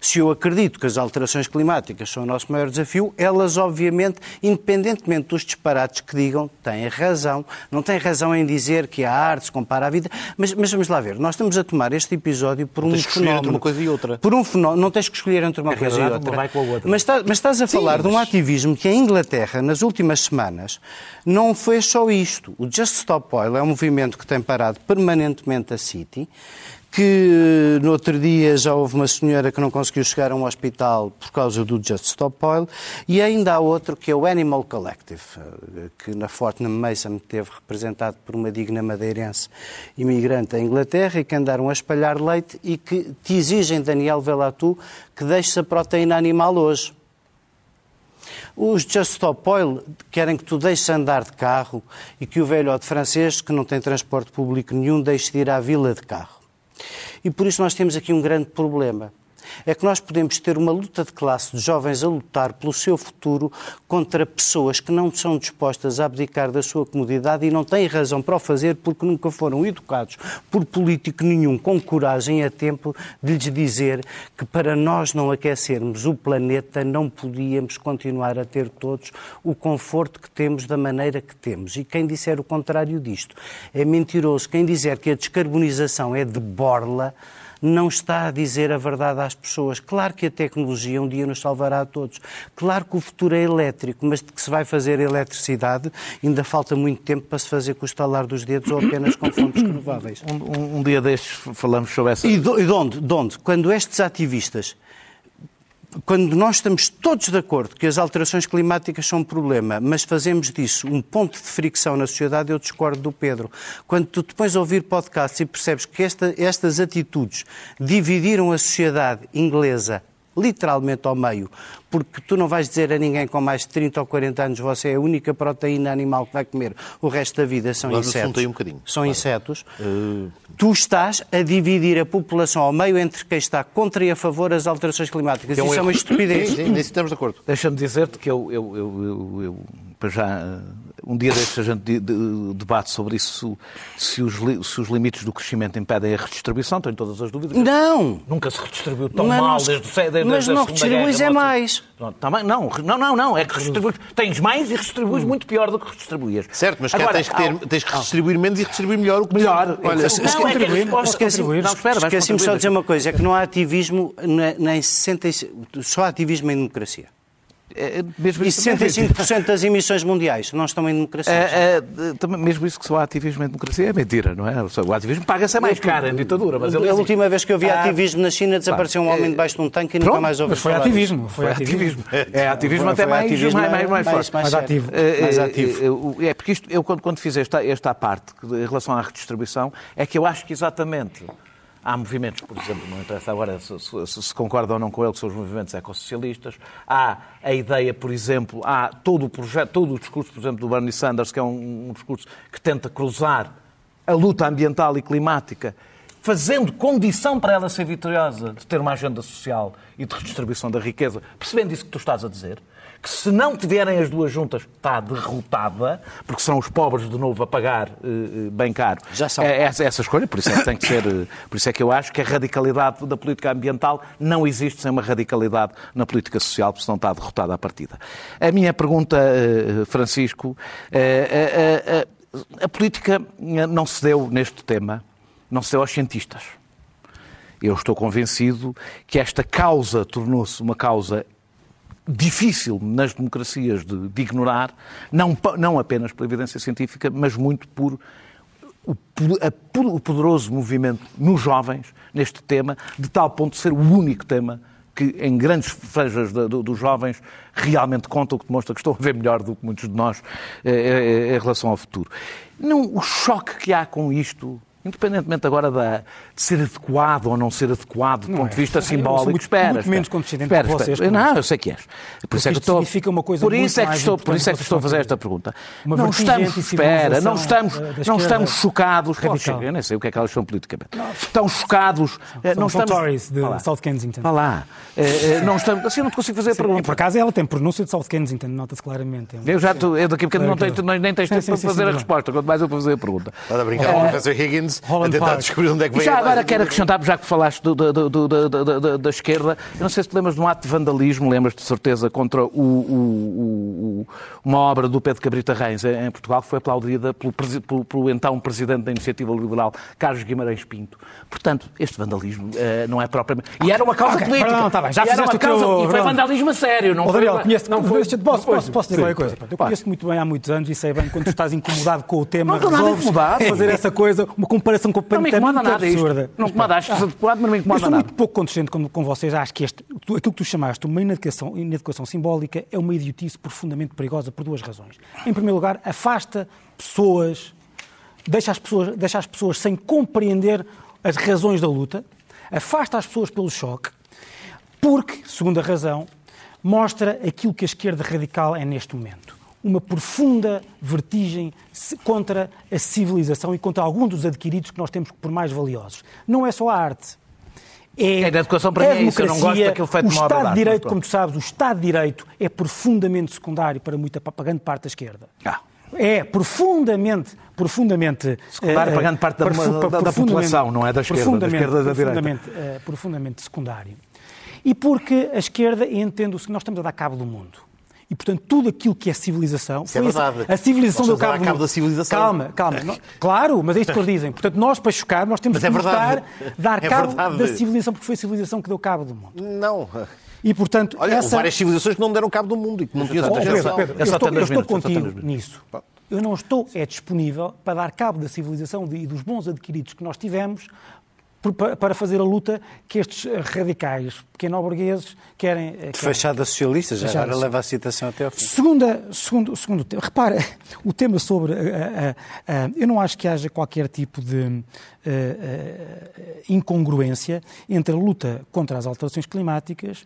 Se eu acredito que as alterações climáticas são o nosso maior desafio, elas, obviamente, independentemente dos disparates que digam, têm razão. Não têm razão em dizer que a arte se compara à vida, mas, mas vamos lá ver. Nós estamos a tomar este episódio por um tens que fenómeno. entre uma coisa e outra. Por um fenómeno. Não tens que escolher entre uma A coisa e realidade outra. vai com a outra. Mas, está- mas estás a falar de um ativismo que a Inglaterra, nas últimas semanas, não foi só isto. O Just Stop Oil é um movimento que tem parado permanentemente a City, que no outro dia já houve uma senhora que não conseguiu chegar a um hospital por causa do Just Stop Oil, e ainda há outro que é o Animal Collective, eh, que na Fortnum Mason teve representado por uma digna madeirense imigrante à Inglaterra e que andaram a espalhar leite e que te exigem, Daniel Velatu, que deixes a proteína animal hoje. Os Just Stop Oil querem que tu deixes andar de carro e que o velhote francês, que não tem transporte público nenhum, deixe de ir à vila de carro. E por isso nós temos aqui um grande problema. É que nós podemos ter uma luta de classe de jovens a lutar pelo seu futuro contra pessoas que não são dispostas a abdicar da sua comodidade e não têm razão para o fazer porque nunca foram educados por político nenhum com coragem a tempo de lhes dizer que para nós não aquecermos o planeta não podíamos continuar a ter todos o conforto que temos da maneira que temos. E quem disser o contrário disto é mentiroso. Quem dizer que a descarbonização é de borla não está a dizer a verdade às pessoas. Claro que a tecnologia um dia nos salvará a todos. Claro que o futuro é elétrico, mas de que se vai fazer eletricidade ainda falta muito tempo para se fazer com o estalar dos dedos ou apenas com fontes [COUGHS] renováveis. Um, um- um dia destes falamos sobre essa. E de, e de onde? De onde? Quando estes ativistas, quando nós estamos todos de acordo que as alterações climáticas são um problema, mas fazemos disso um ponto de fricção na sociedade, eu discordo do Pedro. Quando tu depois ouvir podcasts e percebes que esta- estas atitudes dividiram a sociedade inglesa literalmente ao meio, porque tu não vais dizer a ninguém com mais de 30 ou 40 anos você é a única proteína animal que vai comer o resto da vida são assunto insetos. aí um bocadinho, São claro. insetos. Tu estás a dividir a população ao meio entre quem está contra e a favor das alterações climáticas. Um Isso é uma estupidez. [COUGHS] Sim, sim, nisso estamos de acordo. Deixa-me dizer-te que eu, eu, eu, eu- eu, para já, eh, um dia destes a gente de- de- debate sobre isso, se os, li- se os limites do crescimento impedem a redistribuição, tenho todas as dúvidas. Não! Nunca se redistribuiu tão Mas mal não se- desde, desde, mas não redistribuis é não mais. Pronto, tá bem. não, não, não, não, é que redistribuis. Tens mais e redistribuis muito pior do que redistribuías. Certo, mas cá Agora, tens que, ter, tens que redistribuir menos e redistribuir melhor o que Melhor. Olha, Não, se- é que contribuir, resposta- esqueci- Não, espera, Esqueci-me só de dizer uma coisa, é que não há ativismo, nem 60, e- só há ativismo em democracia. É, mesmo E isso também é 65% das emissões mundiais não estão em democracia. É, é, mesmo isso que só há ativismo em democracia é mentira, não é? O ativismo paga-se mais caro em ditadura, mas ele a última vez que eu vi Ah, ativismo na China desapareceu um homem debaixo de um tanque e nunca mais ouvi Mas foi falar ativismo. Foi Foi ativismo. É ativismo até mais, ativismo mais, mais, mais mais- forte. mais Mais ativo. Mais ativo. É porque isto, eu quando, quando fiz esta, esta parte em relação à redistribuição, é que eu acho que exatamente há movimentos, por exemplo, não interessa agora se, se- se concordam ou não com ele, que são os movimentos ecossocialistas, há a ideia, por exemplo, há todo o projeto, todo o discurso, por exemplo, do Bernie Sanders, que é um, um discurso que tenta cruzar a luta ambiental e climática, fazendo condição para ela ser vitoriosa de ter uma agenda social e de redistribuição da riqueza, percebendo isso que tu estás a dizer, que se não tiverem as duas juntas, está derrotada, porque são os pobres de novo a pagar eh, bem caro Já são. É, essa, essa escolha, por isso é que tem que ser. eh, Por isso é que eu acho que a radicalidade da política ambiental não existe sem uma radicalidade na política social, porque senão está derrotada à partida. A minha pergunta, eh, Francisco, eh, a política não se deu neste tema, não se deu aos cientistas. Eu estou convencido que esta causa tornou-se uma causa difícil nas democracias de, de ignorar, não, não apenas pela evidência científica, mas muito por o, poderoso movimento nos jovens neste tema, de tal ponto de ser o único tema que em grandes franjas dos jovens realmente conta, o que demonstra que estão a ver melhor do que muitos de nós eh, eh, em relação ao futuro. Não, o choque que há com isto, independentemente agora da- de ser adequado ou não ser adequado do ponto de vista simbólico, muito- espera, muito espera, menos condescendente espera, vocês espera. com Não, eu sei que és. Por isso é que isto estou, significa uma coisa por isso muito é que estou, por isso é que estou a vocês fazer esta pergunta. Uma não estamos, espera, não estamos, não estamos chocados. radical. Eu nem sei o que é que elas são politicamente. Estão chocados. eh, São- não são estamos. Tories de Vá lá. South Kensington. Vá lá. Eh, eh, Não estamos, assim eu não te consigo fazer a pergunta. Por acaso ela tem pronúncia de South Kensington, nota-se claramente. É um- Eu já estou, eu daqui a bocadinho não tenho, nem, tens tempo sim, para fazer sim, a resposta, quanto mais eu para fazer a pergunta. Estás a brincar com o professor Higgins a Holland tentar Park. descobrir onde é que E vem já a- agora quero acrescentar, já que falaste do- do- do- da esquerda, eu não sei se te lembras de um ato de vandalismo, lembras de certeza, contra o- o- o- uma obra do Pedro Cabrita Reis em Portugal, que foi aplaudida pelo, pelo- pelo então presidente da Iniciativa Liberal, Carlos Guimarães Pinto. Portanto, este vandalismo eh, não é propriamente... E era uma causa Ok, política. perdão, tá bem, já E fizeste o teu- causa... E foi vandalismo a sério, não foi... Daniel, conheço, não foi- posso, posso, depois- posso dizer Sim, uma coisa? Pronto, Eu Claro. conheço muito bem há muitos anos e sei bem quando tu estás incomodado com o tema, Não estou nada incomodado. fazer essa coisa, uma comparação Não me completamente incomoda nada isto. absurda. Não me incomoda, acho é adequado, mas não me Eu incomoda sou nada. muito pouco condescendente com, com vocês. Acho que este, aquilo que tu chamaste uma inadequação, inadequação simbólica é uma idiotice profundamente perigosa por duas razões. Em primeiro lugar, afasta pessoas, deixa as pessoas, deixa as pessoas sem compreender as razões da luta, afasta as pessoas pelo choque, porque, segunda razão, mostra aquilo que a esquerda radical é neste momento. Uma profunda vertigem contra a civilização e contra alguns dos adquiridos que nós temos por mais valiosos. Não é só a arte. É, É da educação para é mim, é isso, eu não gosto democracia, daquilo feito O Estado de de Direito, mas como tu sabes, o Estado de Direito é profundamente secundário para, muita, para grande parte da esquerda. Ah. É profundamente, profundamente Secundário eh, para grande parte da- da- da profundamente- população, não é da esquerda, da esquerda da direita. eh, profundamente secundário. E porque a esquerda entende o seguinte, nós estamos a dar cabo do mundo. E, portanto, tudo aquilo que é civilização... Isso é foi essa- verdade. A civilização Nós deu a cabo, do cabo mundo. da civilização. Calma, calma. [LAUGHS] Não- claro, mas é isso que eles dizem. Portanto, nós, para chocar, nós temos Mas é que mostrar, verdade. dar [LAUGHS] É cabo verdade. da civilização, porque foi a civilização que deu cabo do mundo. Não. E, portanto, Olha, essa... várias civilizações que não deram cabo do mundo e que não tinham Oh, tanta Pedro. Pedro, É eu estou, eu estou é contigo nisso. Eu não estou é disponível para dar cabo da civilização e dos bons adquiridos que nós tivemos para fazer a luta que estes radicais pequeno-burgueses querem... eh, querem. Fachada socialista, já agora leva a citação até ao fim. Segunda, segundo, segundo tema. Repara, o tema sobre. eh, eh, eh, eu não acho que haja qualquer tipo de incongruência entre a luta contra as alterações climáticas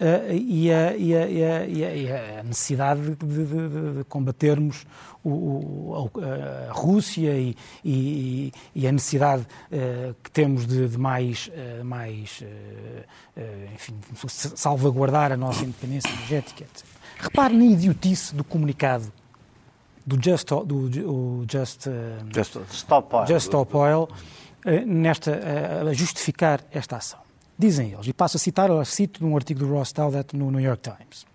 eh, e, a, e a- e a- e a- necessidade de, de- de- combatermos o- o- a, Rússia e, a necessidade eh, que temos de, de mais, eh, mais enfim, salvaguardar a nossa independência energética. etc. Repare na idiotice do comunicado do Just, do, Just, Just- Stop oil. Just Stop Oil nesta, a justificar esta ação. Dizem eles, e passo a citar, cito num artigo do Ross Talbot no New York Times.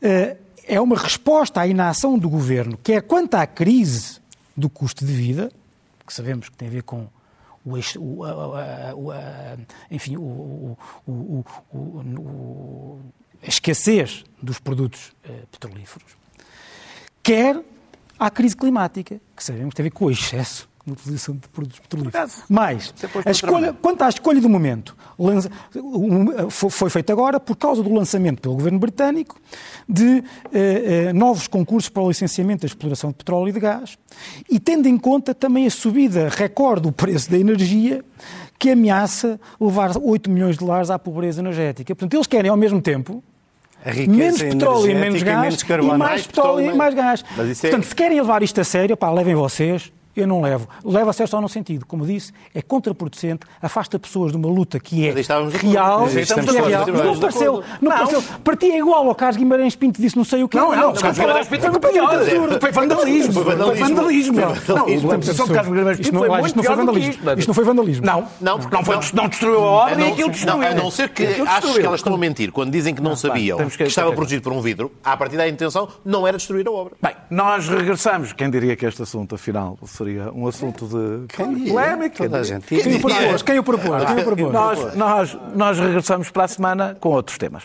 Eh, É uma resposta à inação do governo, quer quanto à crise do custo de vida, que sabemos que tem a ver com o, o- a- o- a- enfim, o, o- dos produtos eh, petrolíferos, quer à crise climática, que sabemos que tem a ver com o excesso de utilização de produtos petrolíferos. Mas, a escolha, quanto à escolha do momento, lança- um, fo- foi feito agora por causa do lançamento pelo governo britânico de eh, eh, novos concursos para o licenciamento da exploração de petróleo e de gás e tendo em conta também a subida recorde do preço da energia que ameaça levar 8 milhões de dólares à pobreza energética. Portanto, eles querem ao mesmo tempo menos petróleo e menos energética e gás menos carbono. e mais Mais petróleo petróleo, e mais gás. Mas isso é- Portanto, se querem levar isto a sério, pá, levem vocês, eu não levo. Levo a sério só no sentido, como disse, é contraproducente, afasta pessoas de uma luta que é real, que é Não pareceu, não pareceu. Partia igual ao Carlos Guimarães Pinto disse não sei o quê. Não, não, Carlos foi Guimarães Pinto foi pior. Foi vandalismo. Foi vandalismo. Foi vandalismo. Foi Não, Carlos Guimarães Pinto foi muito pior do que vandalismo. isto. Isto não foi vandalismo. Não, Não, porque não, foi, não. não destruiu a obra A e não, aquilo destruiu. a não ser que destruiu. que elas estão a mentir quando dizem que não sabiam que, que- estava que- protegido por um vidro, a partir da intenção não era destruir a obra. Bem, nós regressamos. Quem diria que este assunto, afinal, seria um assunto de polémica? Toda a gente. Quem o propôs? Quem o propôs? Quem o propôs? Nós, nós, nós regressamos para a semana com outros temas.